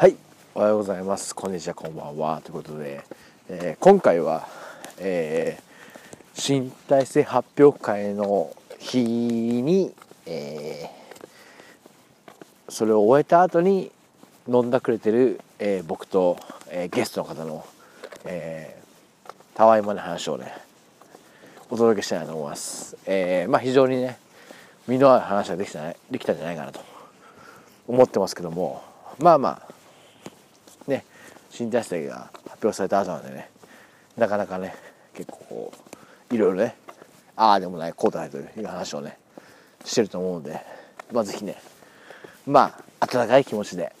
はい。おはようございます。こんにちはこんばんは。ということで、えー今回は、えー新体制発表会の日に、えーそれを終えた後に飲んだくれてる、え僕と、えゲストの方の、えーたわいもな話をねお届けしたいなと思います、えまあ非常にね身のある話ができたできたんじゃないかなと思ってますけどもまあまあ新体制が発表された後なんでねなかなかね結構こういろいろねああでもないこうだないという話をねしてると思うんでまあぜひねまあ温かい気持ちで、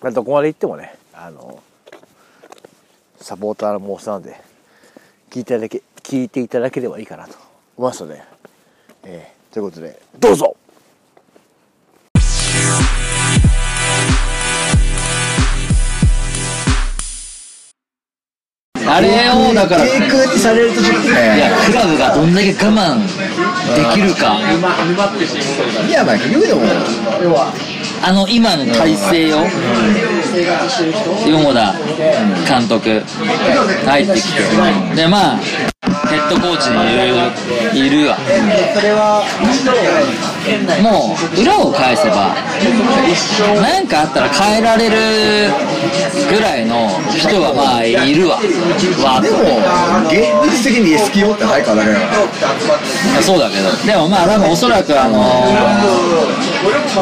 まあ、どこまで行ってもねあのサポーターのモースなので聞いていただけ聞いていただければいいかなと思いますので、えーということでどうぞあれをだから。い低空にされるとちょっとね。やクラブがどんだけ我慢できるか。いやまあ結局でもあの今の体制よ四田監督。入ってきて。でまあヘッドコーチにいるいるわ。もう裏を返せば何かあったら変えられるぐらいの人はまあいるわ。でも現実的に SKO って早川だけだかそうだけど。でもまあ多分おそらくあの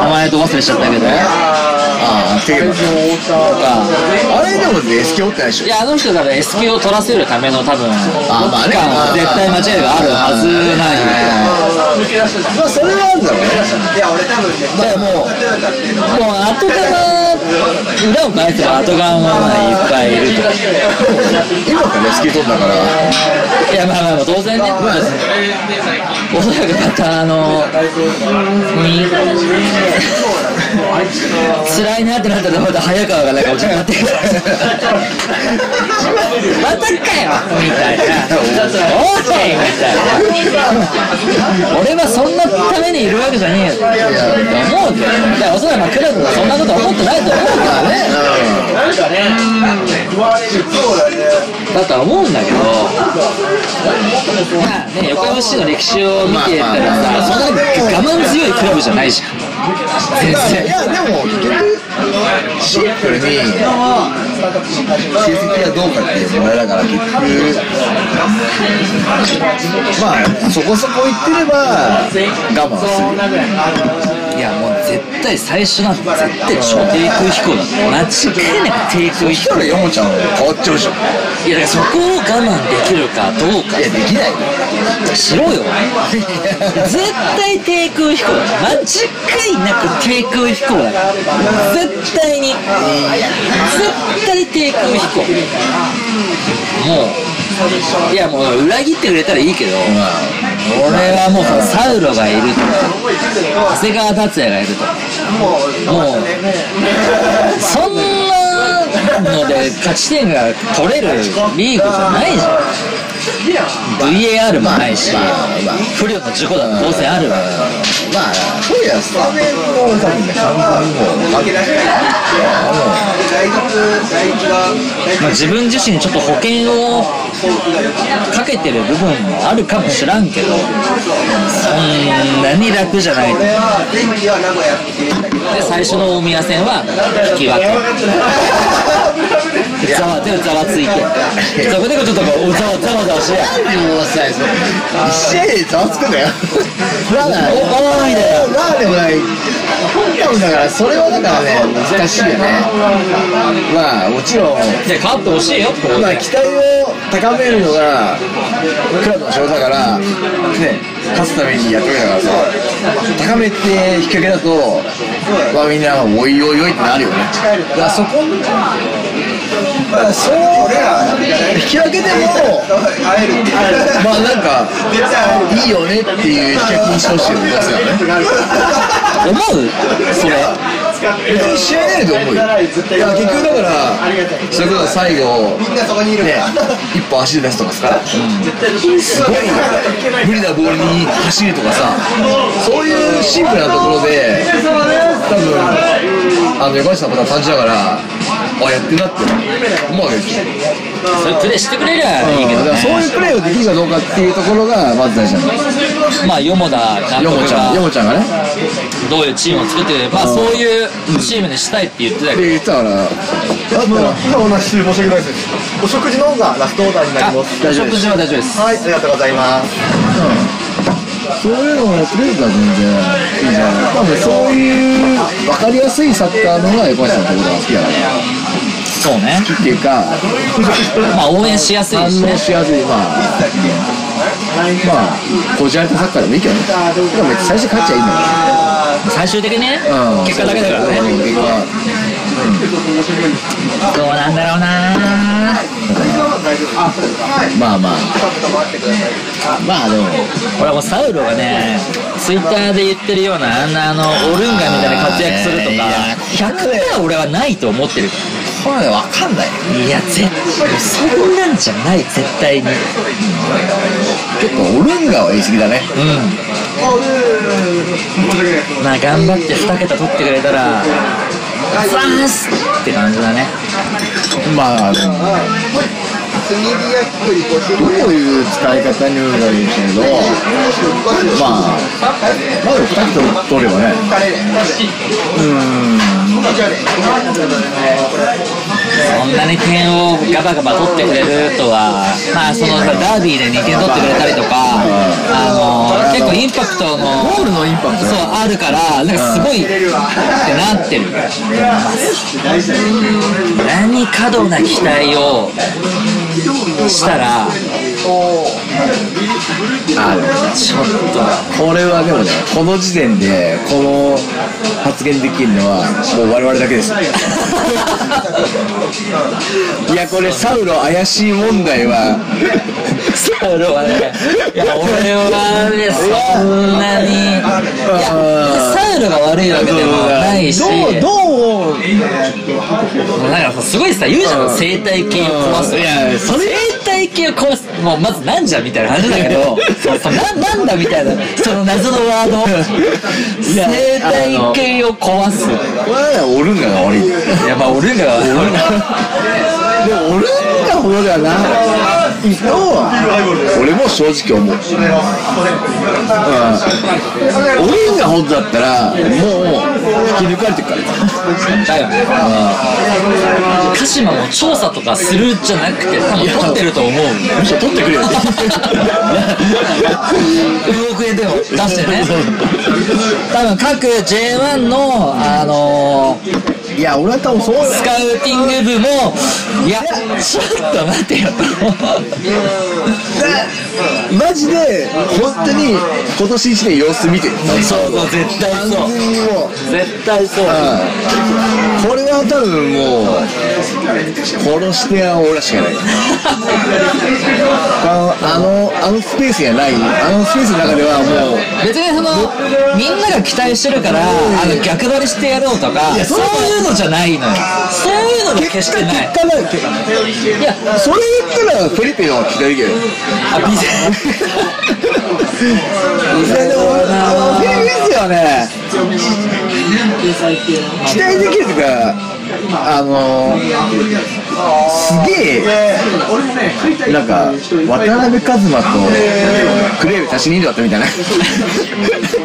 名前と忘れしちゃったけど。ああっていうとか。あれでも SKO ってないでしょ。いやあの人から S 級を取らせるための多分あまあね絶対間違いがあるはずないまあそれはあるんだろうね。でももう後から裏を返せば後側はいっぱいいると今から SKO 取んだからいやまあまあまあ当然ね、まあ、おそらくまたあの 辛いなってなったらまた早川がなんかお茶になって。く るまたかよみたいなおいみたいな。俺はそんなためにいるわけじゃねえよって思うけど。だからおそらくまあクラブはそんなこと思ってないと思うからねだとは思うんだけどまあね横浜市の歴史を見てたらさそんな我慢強いクラブじゃないじゃん全いやでもいけるシンプルに成績がどうかっていう問題だから結局まあそこそこいってれば我慢する。いやもう絶対最初なんて絶対超低空飛行だ間違いなく低空飛そしたらヨモちゃん変わっちゃうじゃんいやだからそこを我慢できるかどうか。いやできない。よしろよ絶対低空飛行。だ間違いなく低空飛行だから。絶対に絶対低空飛行もういやもう裏切ってくれたらいいけど俺はもうそのサウロがいると長谷川達也がいるともうそんなので勝ち点が取れるリーグじゃないじゃん。VAR もないし不慮の事故だって当然あるわ。まあそういやスタメンの多分ね半分も分け出しまあ、自分自身ちょっと保険をかけてる部分もあるかもしらんけどそんなに楽じゃない。で最初の大宮戦は引き分け。ざわでざわついてそこでちょっとざわざわざわしてでもさ一試合でざわつくんだよラーメンおおーみたいなラーメンもない多分だからそれはだからね難しいよねまあもちろんで勝ってほしいよまあ期待を高めるのがクラブの仕事だからね勝つためにやってるんだからさ高めて引っ掛けだとまあみんなおいおいおいってなるよね。だからそこだからそう引き分けでもまあなんかいいよねっていう引き分けにしてほしいよね思うそれ別に試合ないと思うよ。い。や結局だからそれこそ最後ね一歩足で出すとかさ、すごい無理なボールに走るとかさ。そういうシンプルなところで多分あの横橋さんも単純だからあやってんなって思うわけですよ。それプレーしてくれりゃいいけどだからそういうねプレーをできるかどうかっていうところがまず大事なんですまあよもだちゃん。ヨがモちゃんがねどういうチームを作ってくれるまあそういうチームにしたいって言ってたけど。で言ってたからあの今お話し申し訳ないです。お食事の方がラストオーダーになります。あ食事は大丈夫です。はいありがとうございますそういうのをやってくれるから全然いいじゃん多分そういう分かりやすいサッカーの方が横橋さんのところが好きだからそうね好きっていうかまあ応援しやすい反応しやすいまあまあこじられたサッカーでもいいけどねでも別に最初勝っちゃいいんだから最終的にね、うん、結果だけだからねうんどうなんだろうなまあまあ。まあでも俺はもうサウロがねツイッターで言ってるようなあんなあのオルンガみたいな活躍するとか100%俺はないと思ってるかこれ分かんない。らいや絶対そんなんじゃない絶対に。結構オルンガは言い過ぎだね。うん。まあ頑張って2桁取ってくれたらフランスって感じだね。まあでもどういう使い方になるんですけどまあまず2つ取ればねそんなに点をガバガバ取ってくれるとはまあそのダービーで2点取ってくれたりとかあの結構インパクトのゴールのインパクトそうあるからなんかすごいってなってる。何過度な期待をしたらあちょっとこれはでもねこの時点でこの発言できるのはもう我々だけです。いやこれサウロ怪しい問題は。サウロはねいや俺はねそんなにいやサウロが悪いわけでもないし。どうどうなんかすごいさ言うじゃん生態系を壊すいやそれ生態系を壊すもうまずなんじゃみたいな感じだけど ななんだみたいなその謎のワード。や生態系を壊す。これはオルンガが悪い。いやまあ俺が悪いでもオルンガほどではな俺も正直思う、うん、オルンガほどだったらもう引き抜かれてるから。だよね。鹿島も調査とかするじゃなくて多分取ってると思うんだよ。むしろ取ってくれよ。って5億円でも出してね。多分各 J1 のあのーいや俺は多分そうだスカウティング部もいやちょっと待ってよ。とマジで本当に今年1年様子見てる。そうそう絶対そう。絶対そう。うん。これは多分もう殺しては俺らしかいない。あのあのあのスペースにはない。あのスペースの中ではもう別にそのみんなが期待してるからあの逆張りしてやろうとかそういうのじゃないのよ。そういうのが決してない。結果だけいやそれ言ったらフェリペの方が期待できるよ。あビゼいやでもフィリピン人はね期待できるとかあのすげえなんか渡辺一馬とクレーブ足しにだったみたいな。な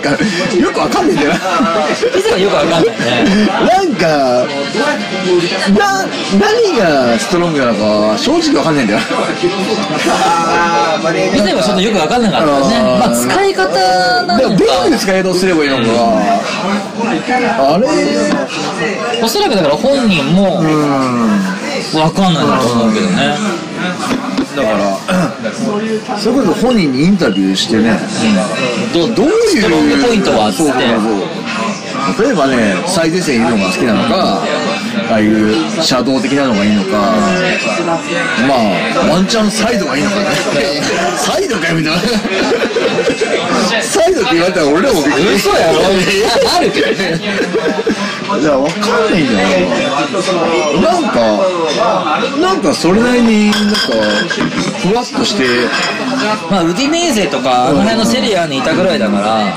んかよくわかんないんだよな。ビゼはよくわかんないね。なんかな何がストロングなのか正直わかんないんだよビゼはちょっとよくわかんなかったね。まあ使い方なのでもどういうか使い方をすればいいのかあれ？おそらくだから本人もわかんないと思うけどね。だからそれこそ本人にインタビューしてね。どどういうストロングポイントはっつって。そうそうそう例えばね最前線いるのが好きなのかああいうシャドウ的なのがいいのか。まあワンチャンサイドがいいのかね。サイドかよみたいな。サイドって言われたら俺らもびっくり嘘やろ。ああるけどねいやわかんないんだよななんかなんかそれなりになんかふわっとして。まあウディネーゼとかあの辺のセリアにいたぐらいだから。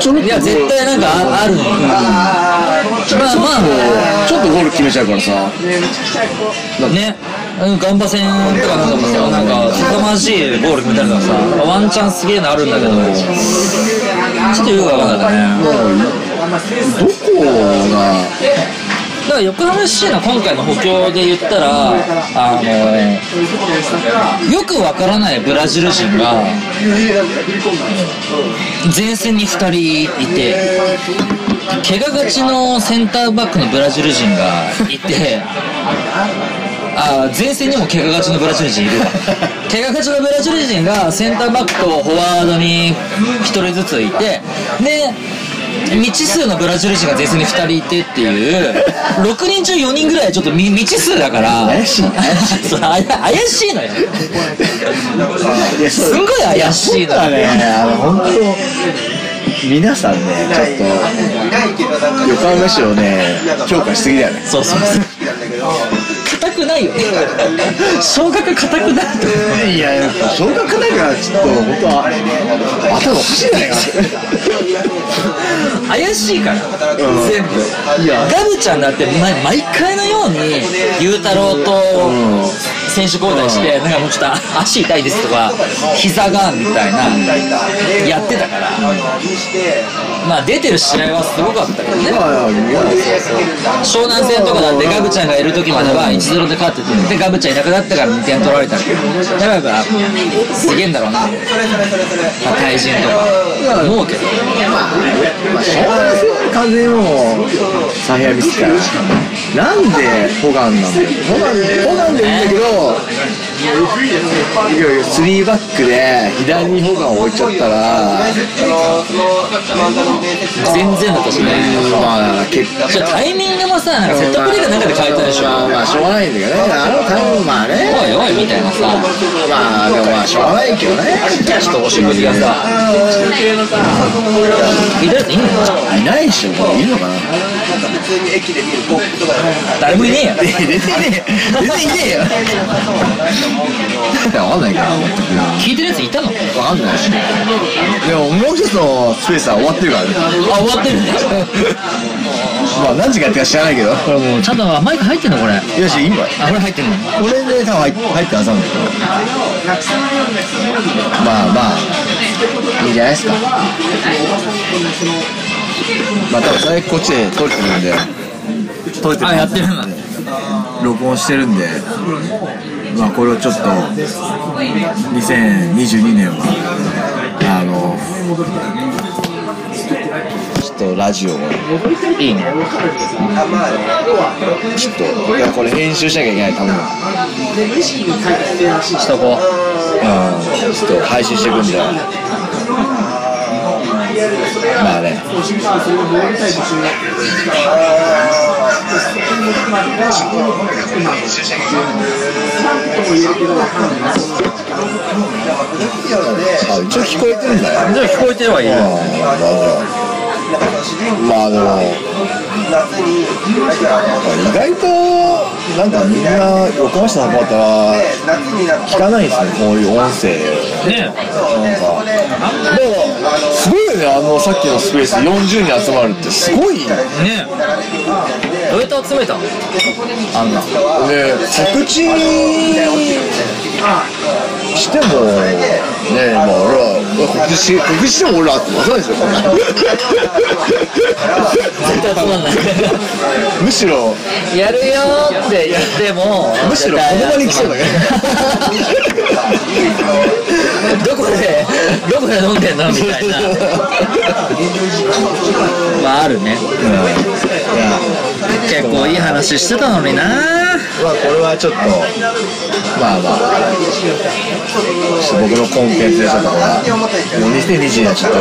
ちょろっといや絶対なんかあある。のよまあまちょっとゴール決めちゃうからさ。あね。うんガンバ戦とかなんかもさなんか凄まじいゴール決めたりとかさワンチャンすげえのあるんだけどちょっとよくわかんなかったねどこが？だから横浜 FC の今回の補強で言ったらあのよくわからないブラジル人が前線に2人いて怪我がちのセンターバックのブラジル人がいてあ前線にも怪我がちのブラジル人いるわ。怪我がちのブラジル人がセンターバックとフォワードに1人ずついてで未知数のブラジル人が前線に2人いてっていう。6人中4人ぐらいはちょっと未未知数だから。怪しいそ怪しいのよ。いやすんごい怪しいのよ。ね。あの本当皆さんねちょっと横浜市をね。評価しすぎだよね。そうそうそう。硬くないよ。ね昇格硬くないと。いややっぱ小学だからちょっと本当は頭おかしいんじゃないか怪しいから、うん。全部。いや。ガブちゃんだって毎毎回のように雄太郎と選手交代して、なんかもうちょっと足痛いですとか膝がみたいなやってたから。まあ出てる試合はすごかったけどね。湘南戦とかだってガブちゃんがいる時までは1-0で勝っててでガブちゃんいなくなったから2点取られたけどやっぱすげえんだろうな、まあ、対人とか。思うけど。完全にもうサヘアミスから。なんでホガンなんだよ。ホガンホガンでいいんだけどはい。いやいやスリーバックで左にホガンを置いちゃったら。全然だったしねまあ結果じゃあタイミングもさなんかセットプレーかなんかで変えたでしょ。まあまあしょうがないんだけどね。あのタイミングまあね。おいおいみたいなさ。まあでもまあしょうがないけどね。ちょっとお食事がさ。いないでしょいるのかな。誰もいねえよ。出てねえ出ていねえよわかんないけど聞いてるやついたの？わかんない。しでももう一つのスペースは終わってるからね。あ終わってるね。まあ何時かやってるか知らないけど。これもうちゃんとマイク入ってんのこれ。あよしいいんかい。これ入ってんの？これで多分入入ってるはずなんだけど。まあまあいいんじゃないですか。まあ多分最悪こっちで撮れてるんで。撮れてるあやってるんだ。録音してるんでまあこれをちょっと2022年はあのちょっとラジオをいいね。ちょっといやこれ編集しなきゃいけない。多分。しとこう。ん。ちょっと配信していくんでまあね。あ一応聞こえてるんだよ。うじゃあ聞こえてればいいよまあでも意外となんかみんな横浜市のサポーターは聞かないんですねこういう音声。ねなんか。でもすごいよねあのさっきのスペース40人集まるってすごいね。ねどうやって集めたの？あんな。告知してもねまあ俺は告知し告知しても俺らってわかんないですよ絶対集まんないむしろやるよって言ってもむしろこの場に来そうだけどどこでどこで飲ん。でんのみたいなまああるね、うん、結構いい話してたのにな。まあこれはちょっとまあまあちょっと僕のコンテンツでちょっとこれはもう2020年はちょっと。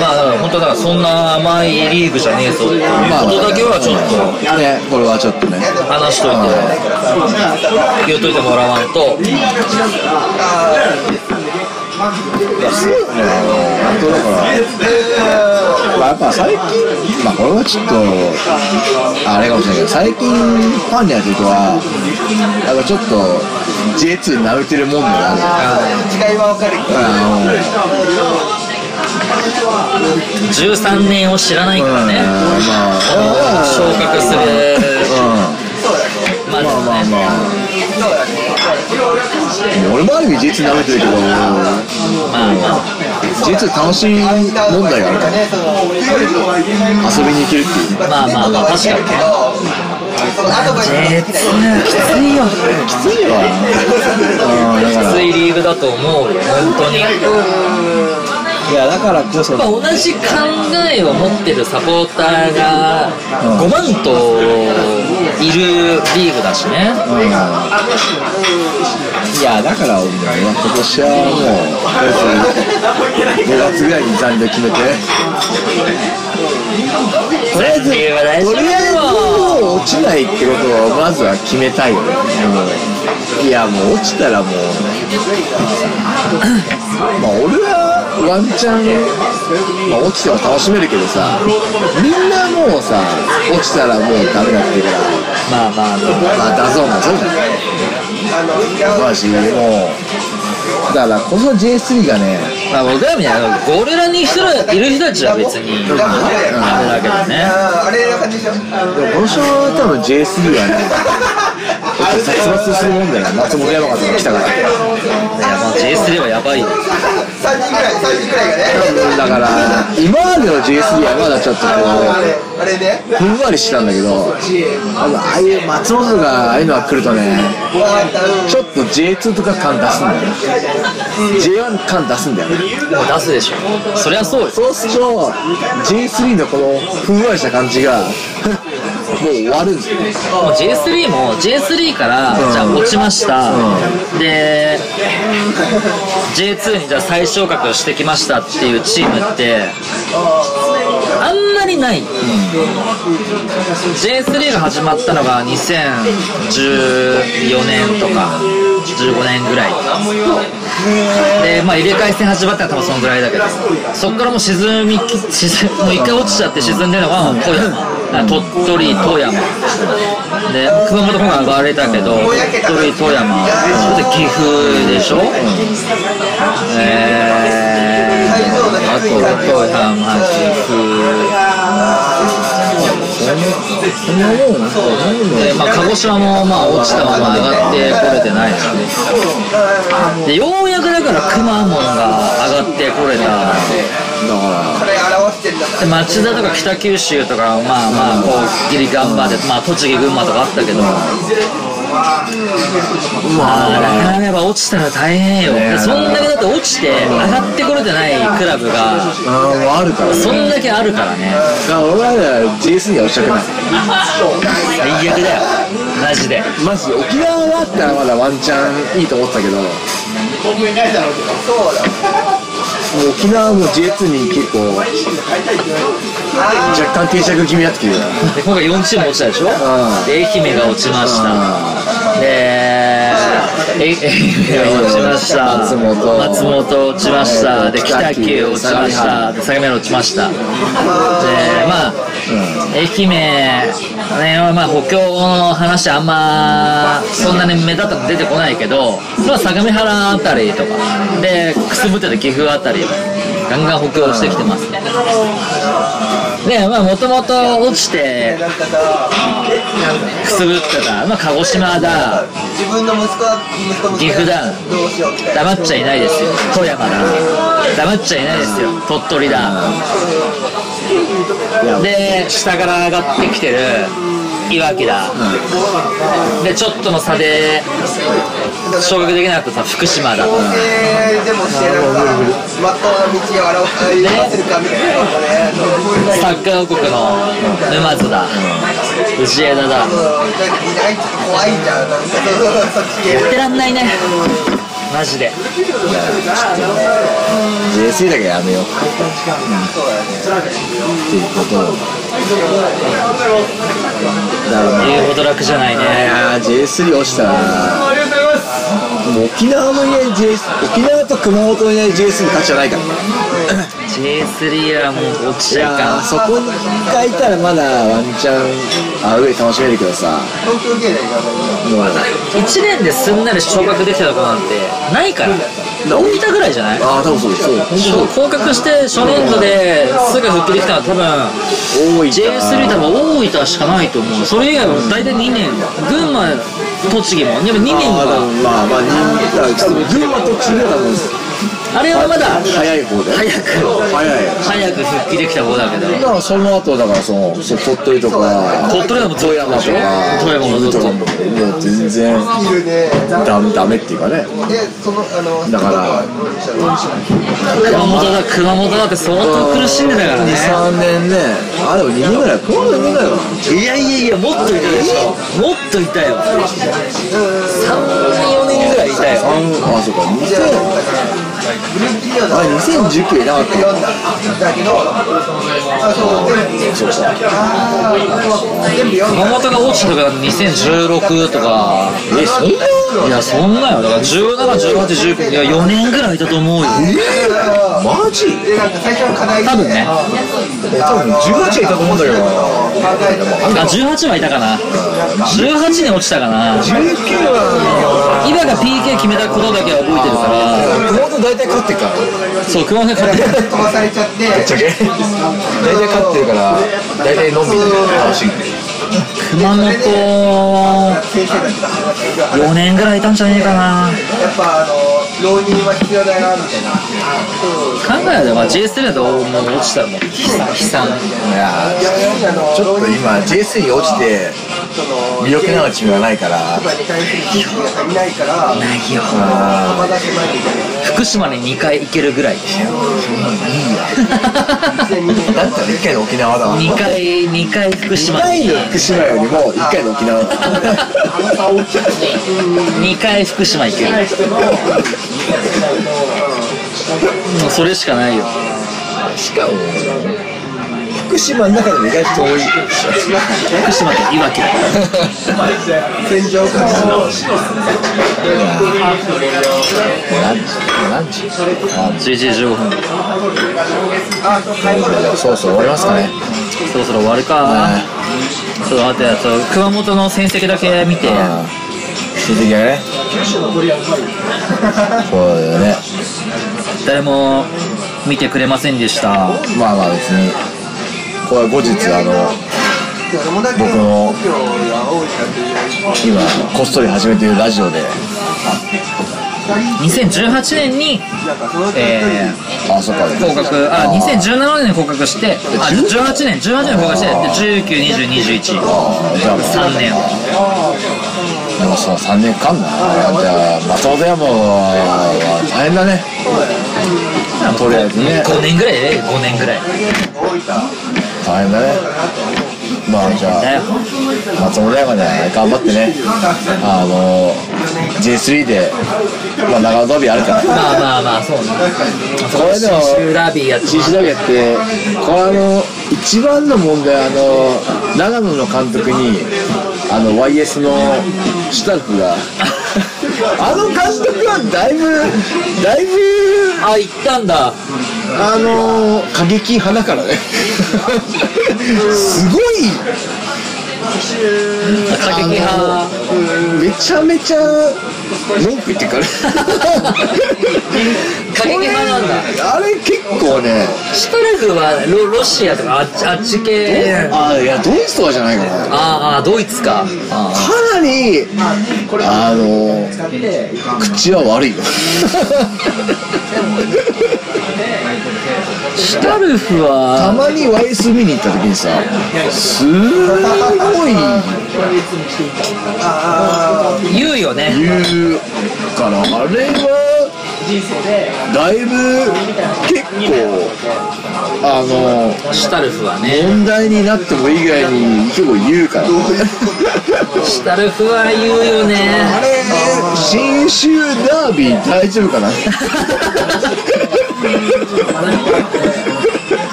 まあだから本当だからそんな甘いリーグじゃねえぞっていうことだけはちょっとねこれはちょっとね話しといて言っといてもらわんと。すごいね本当だから、まあ、やっぱ最近まあこれはちょっとあれかもしれないけど最近ファンになる人はやっぱちょっと J2 に慣れてるもんだな違いは分かる。13年を知らないからね、まあ昇格する。まずまあまあね。まあ俺もある意味 J2 舐めてるけどまあまあ J2 楽しい問題がある。から遊びに行けるっていう。まあまあまあ確かに。ねえきついよきついわ。きつい。リーグだと思うよ本当に。やいやだからこそ。同じ考えを持ってるサポーターが5万といるリーグだしね。いやだから俺は今年はもうとりあえず5月ぐらいに残留決めて。とりあえずとりあえずもう落ちないってことをまずは決めたいよ。ねもういやもう落ちたらもう。まあ俺はワンチャン、まあ、落ちても楽しめるけどさみんなもうさ落ちたらもうダメだっていうからまあまあまあまあ、 DAZN もそうじゃない。マジもう、だからこの J3 がね、まあ僕らみたいなゴリラに人らいる人たちは別にあれだけどね。あれな感じでもこの人は多分 J3 はね、殺伐するもんだよな、松本山形が来たから。いやまあ J3 はやばいよ3人ぐらい3人ぐらいがね。だから、今までの J3 はまだちょっとこあれあれねう、ふんわりしてたんだけど、あのああいう松本がああいうのが来るとね、ちょっと J2 とか感出すんだよね。J1 感出すんだよね。もう出すでしょ。そりゃそうよ。そうすると J3 のこのふんわりした感じがもう終わるんですよ。もう J3 も J3 からじゃあ落ちました、で J2 にじゃあ再昇格してきましたっていうチームってあんまりない、うん J3 が始まったのが2014年とか15年ぐらい。でまあ入れ替え戦始まったのは多分そのぐらいだけどそこからもう沈み沈もう一回落ちちゃって沈んでるのが富山あ鳥取富山で熊本の方が上がれたけど鳥取富山。で岐阜でしょ、えー、あと富山岐阜。で、まあ、鹿児島もまあ落ちたまま上がってこれてないしでようやくだからくまモンが上がってこれた。これ表してんだで町田とか北九州とかまあまあこうギリ頑張ってまあ栃木群馬とかあったけど。まあなかなかやっぱ落ちたら大変よ。でそんだけだって落ちて上がってこれてないクラブがあーもうあるからね。そんだけあるからね。だから俺は J3 には落ちたくない最悪だよ。マジで。マジ沖縄だったらまだワンチャンいいと思ってたけどもう沖縄も J2 に結構若干定着気味になってきてるで今回4チーム落ちたでしょ、ん。で愛媛が落ちました、でえ。愛媛が落ちました。松本。松本落ちました。で北九落ちました。で相模原落ちました。でまあ、愛媛ねまあ補強の話あんまそんなに目立ったの出てこないけどまあ相模原あたりとか。でくすぶってた岐阜あたりガンガン補強してきてます。ねでまあもともと落ちてくすぶってた、まあ、鹿児島だ。自分の息子は岐阜だ。黙っちゃいないですよ。富山だ。黙っちゃいないですよ。鳥取だ。で下から上がってきてる。いわきだ、でちょっとの差で昇格できなかったさ福島だ、えーでもしてなん。かまっとうな道を表せるかみたいなサッカー王国の沼津だ藤枝だなん。かいないちょっと怖いじゃん。やってらん。ないねマジで。J3 だけやめようっていうこと。をだから言うほど楽じゃないね。いやー J3 落ちたら沖縄のいない JS 沖縄と熊本のいない JS に勝ちじゃないから。J3 はもう落ちいちゃいかんそこがいたらまだワンチャンあ上楽しめるけどさ。東京芸大がもう1年ですんなり昇格できたとこなんてないから。大分ぐらいじゃない？ああ多分そうですそう。そう降格して初年度ですぐ復帰できたのは多分 J3 多分大分しかないと思う。それ以外は大体2年。群馬栃木も。やっぱ2年ああがまあまあ人多分群馬とあれはまだ早い方で。早く。早い早く復帰できた方だけど。だからその後だからそのそう鳥取とか鳥取でも富山とか富山もと。ももう全然ダメダメっていうかね。だから熊本だ熊本だって相当苦しんでたからね。23年ね。あでも2年ぐらい熊本2年ぐらいいやいやいやもっといたでしょ。もっといたよあそうか。2000グループ G はあれ2019いなか。った読んだだけどあそう全部そうそうあー全部読んだ熊本が落ちた時は2016とか。えそんないや。そんなよだから171819いや4年ぐらいいたと思うよマジでなんか最初の課題多分ね。え多分18はいたと思うんだけど。あ18はいたかな18年落ちたかな。19は今が PK 決めたことだけは覚えてるから。熊本大体勝ってるから。そう熊本が勝ってる飛ばされちゃって。ぶっちゃけ。大体勝ってるから大体のんびり楽しんで熊本先生たちが4年ぐらいいたんじゃねえかな。やっぱあの浪人は必要だなみたいな。考えれば J3 だともう落ちたらもう悲惨。いやーちょっと今 J3 に落ちて魅力のあるチームがないから。今に対する技術が足りないからないよ。幅出せないみたいな福島に2回行けるぐらい2002だ。ったら1回の沖縄だわ。2回2回福1島に。回の福島よりも1回の沖縄だ。2回福島行けるもうそれしかないよしかも福島の中でも意外と遠い福島といわきだから戦場から何時何時11時15分そろそろ終わりますかねそろそろ終わるかちょっと待ってちょっと熊本の戦績だけ見てあ親戚がねそうだよね誰も見てくれませんでしたまあまあ別にこれは後日あの僕の今こっそり始めているラジオで。2018年に、えあそっか。ー、降格。あ2017年に降格してあ18年18年に降格してで192021ああじゃあ3年。でもその3年間だな。じゃあ松本山は大変だね。とりあえずね。5年ぐらいで5年ぐらい大変だね。まあじゃあ松本山で頑張ってね。あの J3 でまあ長野ダービーあるから。まあまあまあそうね。これでもシュラビーやって新種だけってこれあの一番の問題あの長野の監督にあの YS のシュタルフが。あの監督はだいぶだいぶあ行ったんだあの過激派だからね。すごい。過激派。めちゃめちゃ文句言ってくる過激派なんだあれ結構ねシュトレフはロロシアとかあっちあっち系。あいやドイツとかじゃないかな。ああドイツか。あかなりあの口は悪いよ。ーシュタルフたはまに YS 見に行った時にさすごい。言うよね。言うからあれはだいぶ結構あのシュタルフはね。問題になっても以外に結構言うから。シュタルフは言うよあねれ新州ダービー大丈夫かな？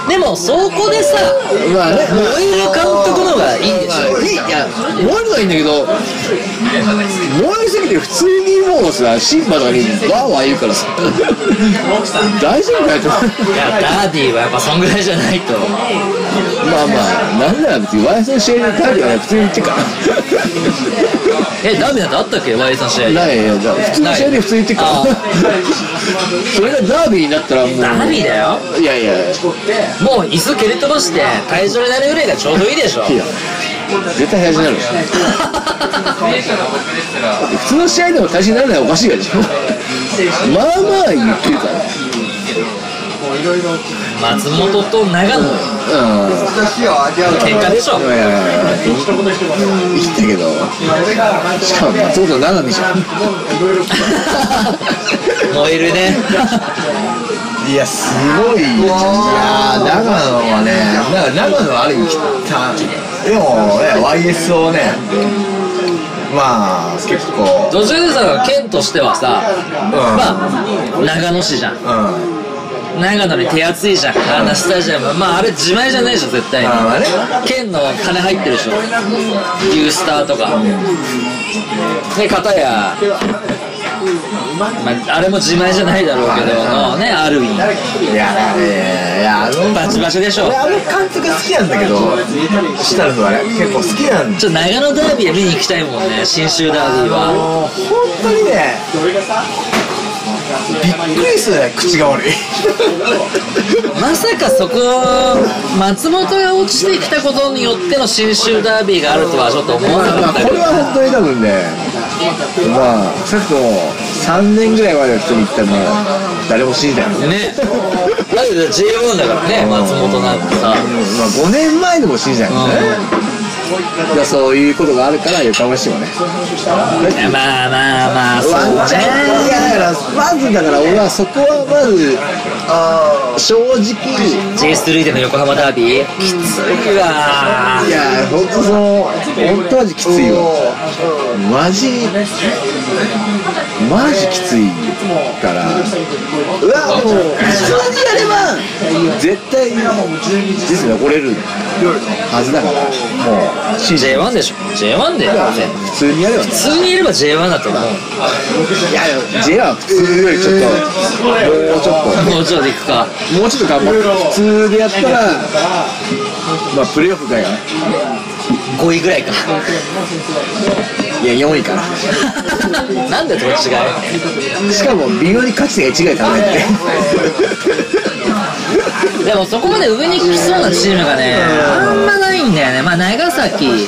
でもそこでさまあね。燃える監督の方がいいでしょ？いい。いや燃えるのはいいんだけど燃えすぎていや普通にもうさシンバとかにワーワー言うからさ。大丈夫かよと。いやダービーはやっぱそんぐらいじゃないと。まあまあなんなら別にワイスの試合でダービーはね普通に言ってっから。えダービーなんてあったっけ？Y さん試合ないいやだから普通の試合で普通に言ってっから。あそれがダービーになったらもう。ダービーだよ。いやいやいもう椅子蹴り飛ばして退場になるぐらいがちょうどいいでしょ。や絶対大事になる普通の試合でも大事にならないおかしいからでしょまあまあ言ってるから松本と長野。いよ味わう喧嘩でしょいやいやたけどしかも松本長見じゃん。燃えるねいやすごいいやー長野はねな長野はある意味たでもね YS をねまあ結構。途中でさ県としてはさ、まあ長野市じゃん。うん。長野に手厚いじゃん。あんなスタジアム。まああれ自前じゃないでしょ絶対に。まあまあね。県の金入ってるでしょ。ユースターとか。で片やまあ、あれも自前じゃないだろうけどのねアルウィンいやねいやあのバチバチでしょ。俺あの監督好きなんだけどシュタルフはね結構好きなんちょっと長野ダービー見に行きたいもんね信州ダービーは。もう本当にねびっくりするね口が悪い。まさかそこ松本が落ちてきたことによっての信州ダービーがあるとはちょっと思わなかったこれは本当に多分ねまあ少なくとも3年ぐらい前の人に言ったら誰も信じないよねね。だけど J1 だからね松本なんてさ。まあ5年前でも信じないもんね。いやそういうことがあるから横浜市もね。まあまあまあそうワンチャンいやだからまずだから俺はそこはまず正直 J3 での横浜ダービーきついわ。いや本当その本当マジきついよ。マジマジきついから。うわもう一緒にやれば絶対人生残れるはずだから。もう。信じ J1 でしょ。J1 で普通にやればね。普通にいれば J1 だと思う。いやいや J は普通よりちょっともうちょっと。もうちょっと行くか。もうちょっと頑張って。普通でやったらまあプレーオフだよね5位ぐらいかいや4位かな。なんでどっちがい。しかも微妙に勝ち点が1ぐらい足らないって。でもそこまで上に来そうなチームがねあん。まないんだよね。まあ長崎。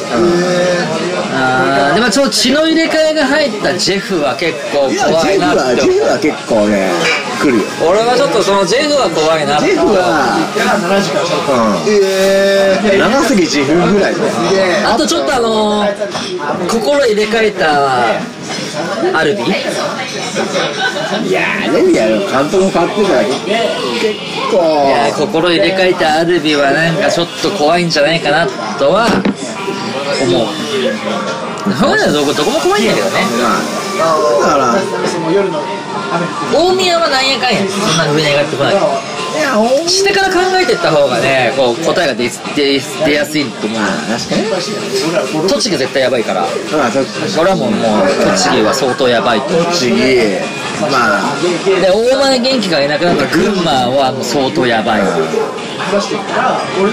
あー。でもちょっと血の入れ替えが入ったジェフは結構怖いジェフなってジェフは結構ね来るよ。俺はちょっとそのジェフは怖いなジェフはうん。長崎ジェフぐらいねあとちょっとあのー心入れ替えたアルビいやーねいや監督も変わってるから結構。いや心入れ替えたアルビはなんかちょっと怖いんじゃないかなとは思う。そういうどこどこも怖いんだけどね。だから大宮はなんやかんやそんな上に上がってこない下から考えていった方がねこう答えが出出出やすいと思う確かに。栃木絶対やばいから。まあそこれはもうもう栃木は相当やばいと栃木まあ。で大前元気がいなくなった群馬はもう相当やばい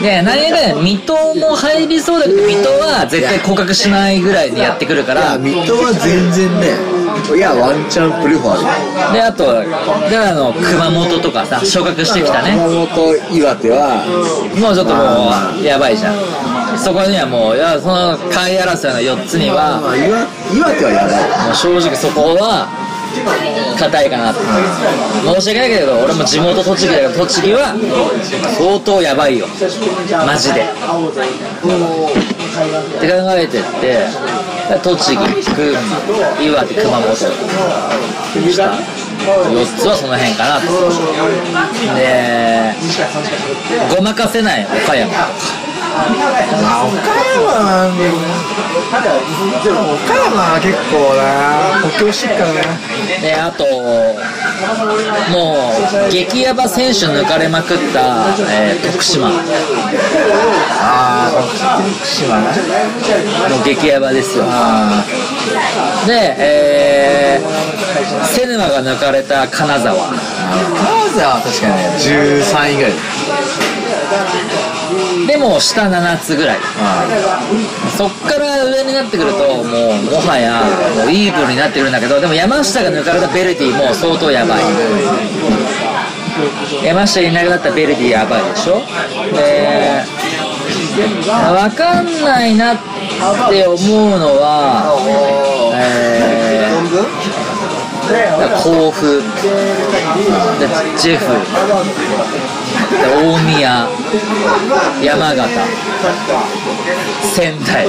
で何やかんや水戸も入りそうだけど水戸は絶対降格しないぐらいでやってくるから。水戸は全然ねいやワンチャンプレファー。であとであの熊本とかさ昇格してきたね。熊本岩手は。もうちょっともうやばいじゃん。そこにはもういやその下位争いの4つにはまあ岩岩手はやばい。もう正直そこは硬いかなって。申し訳ないけど俺も地元栃木だから栃木は相当やばいよ。マジで。って考えてって栃木群馬岩手熊本下4つはその辺かなとでごまかせない岡山岡山山岡山は結構な補強してっからねであともう激ヤバ選手抜かれまくった、えー徳島。ああ徳島ねう激ヤバですよ。あで、えー、瀬沼が抜かれた金沢。あ金沢は確かね13位ぐらい。でも下7つぐらい。そっから上になってくるともうもはやもうイーブルになってくるんだけどでも山下が抜かれたベルディも相当やばい。山下いなくなったベルディやばいでしょ？で分かんないなって思うのはえー4分甲府でジェフで大宮山形仙台。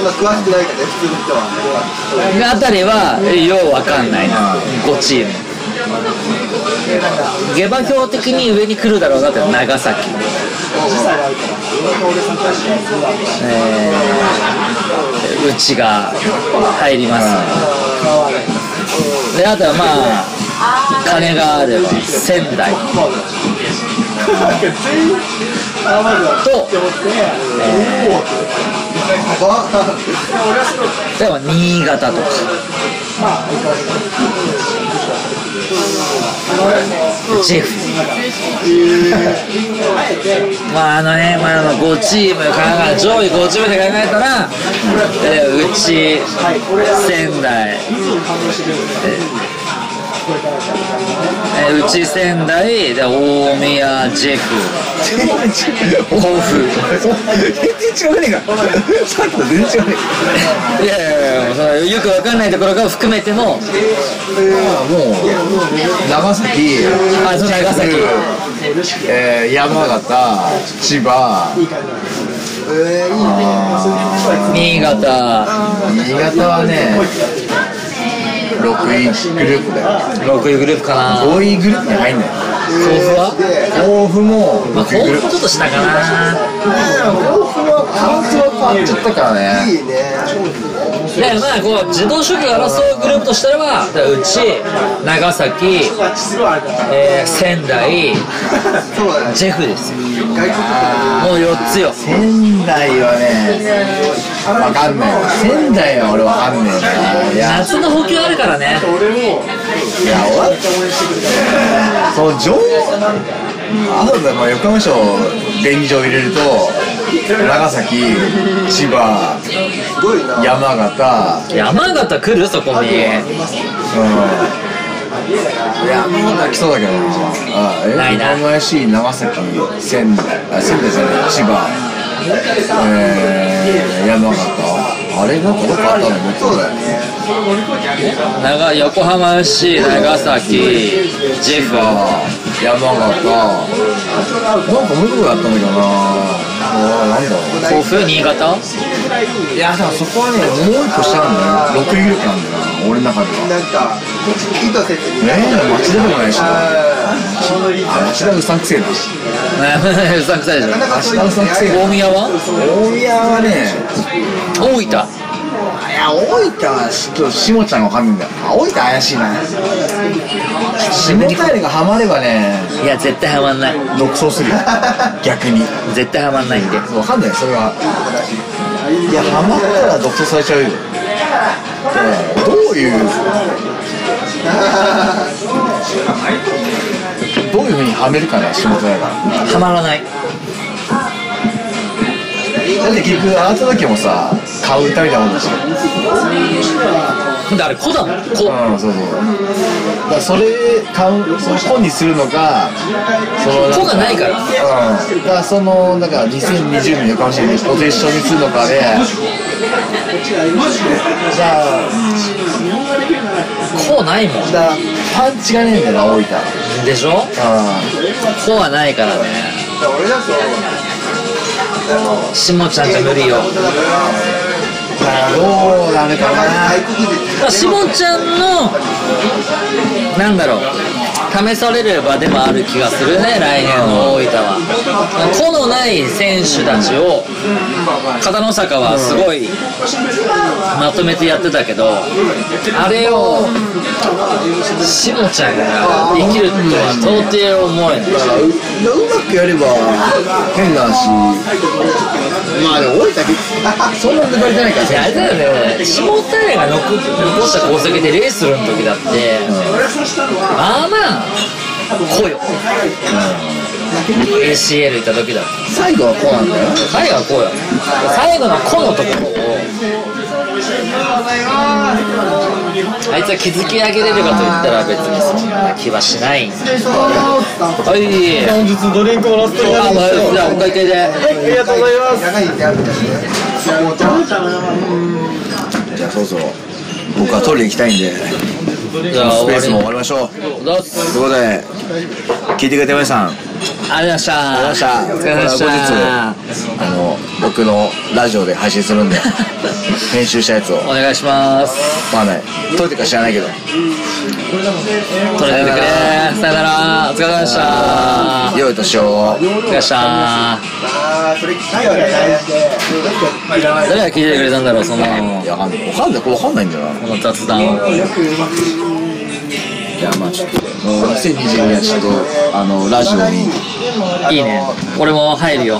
あたりはようわかんないな5チーム下馬評的に上に来るだろうなって長崎。えー、うちが入ります。であとはまあ金があれば仙台。と、えー、例えば新潟とか。ジェフ。まああのね、まあ、あの5チーム考え上位5チームで考えたら、えうち仙台。えーうち仙台で大宮ジェフ。甲府全然違うねえかさっきと全然違うねいやいやいやよくわかんないところが含めてもえかもう長崎。あそう長崎。えー、山形千葉。えー、いいね。新潟。新潟はね6位グループだよ6位グループかな5位グループに入んない。甲府は？甲府も。まあ甲6位グループ府もちょっと下かな。甲府はカウントは変わっちゃったからね。いいね。でまあこう自動主義を争うグループとしたらばうち長崎、えー仙台そうだね。ジェフですよ。もう4つよ。仙台はねわかんない。わ仙台は俺わかんねえないや。夏の補給あるからね。いや終わったその上あとでまあ横浜市を便宜上入れると長崎千葉すごいな山形。山形来る？そこに。うん。山形来そうだけどな。あえ？ないな。横浜市長崎仙台あ仙台じゃない千葉えー、山形。あれなんかどっかあったんだよねそうだよね長横浜市長崎。ジェフ。山形。なんかもう一個あったんだけどな甲府新潟？いやだからそこはねもう一個下なんだよ6位グループなんだよな俺の中では。なんか意図せずにねえ町田でもないし町田うさんくせえな。うさんくさいでしょ。町田うさんくせえな。大宮は？大宮はね大分？いや大分はちょっと下ちゃんがわかんないんだよあ大分怪しいな。下平がハマればね。いや絶対ハマんない。独走するよ。逆に。絶対ハマんないんで。わかんないそれは。いやハマったら独走されちゃうよ。どういう どういうふうにはめるかね下平がハマらない。だって結局あなただけもさ買う歌みたいなもんだし。だから子だ。もん子うんそうそう。だからそれ買うその本にするのかそのん子がないから。うん。だからそのだから2020年横浜市にポテンションにするのかでじゃあ子ないもん。だからパンチがねえんだよな大分。でしょ？う子はないからね。俺だとしもちゃんじゃ無理よどうなるかな。しもちゃんのなんだろう試される場でもある気がするね、来年の大分は。個のない選手たちを、片野坂はすごいまとめてやってたけど、あれを、しもちゃんができるとは到底思えない。だからううまくやれば変な話まあでも大分そんな抜かれてないからあれだよね、下平が残残した功績でレースする時だって、まあまあ、来よ。ACL 行った時だ。最後はこうなんだよ最後はこうよ。最後のこのところを、あいつは築き上げれるかといったら別にそんな気はしないんだはい。本日ドリンクもらってるあ、まあ、じゃあ、お会計で。ありがとうございますじゃあそろそろ僕はトイレ行きたいんでじゃあ、スペースも終終わわりましょう。ということで聞いてくれて皆さんありありがとうございました。がとうございました後日あの僕のラジオで配信するんで編集したやつをお願いします。まあね撮れてるか知らないけど取れててくれ。さよなら。お疲れ様でした。良い年をお疲れ様で誰が聞いててくれたんだろう、そのい、やわかんないわかんないんないんだよなこの雑談を。いやまあちょっともう2022年ちょっとあのラジオにいいね。俺も入るよ。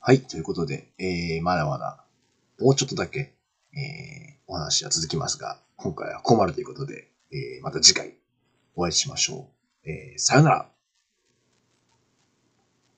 はい、ということで、えー、まだまだ、もうちょっとだけ、えー、お話は続きますが、今回は困るということで、えー、また次回お会いしましょう。えー、さよなら。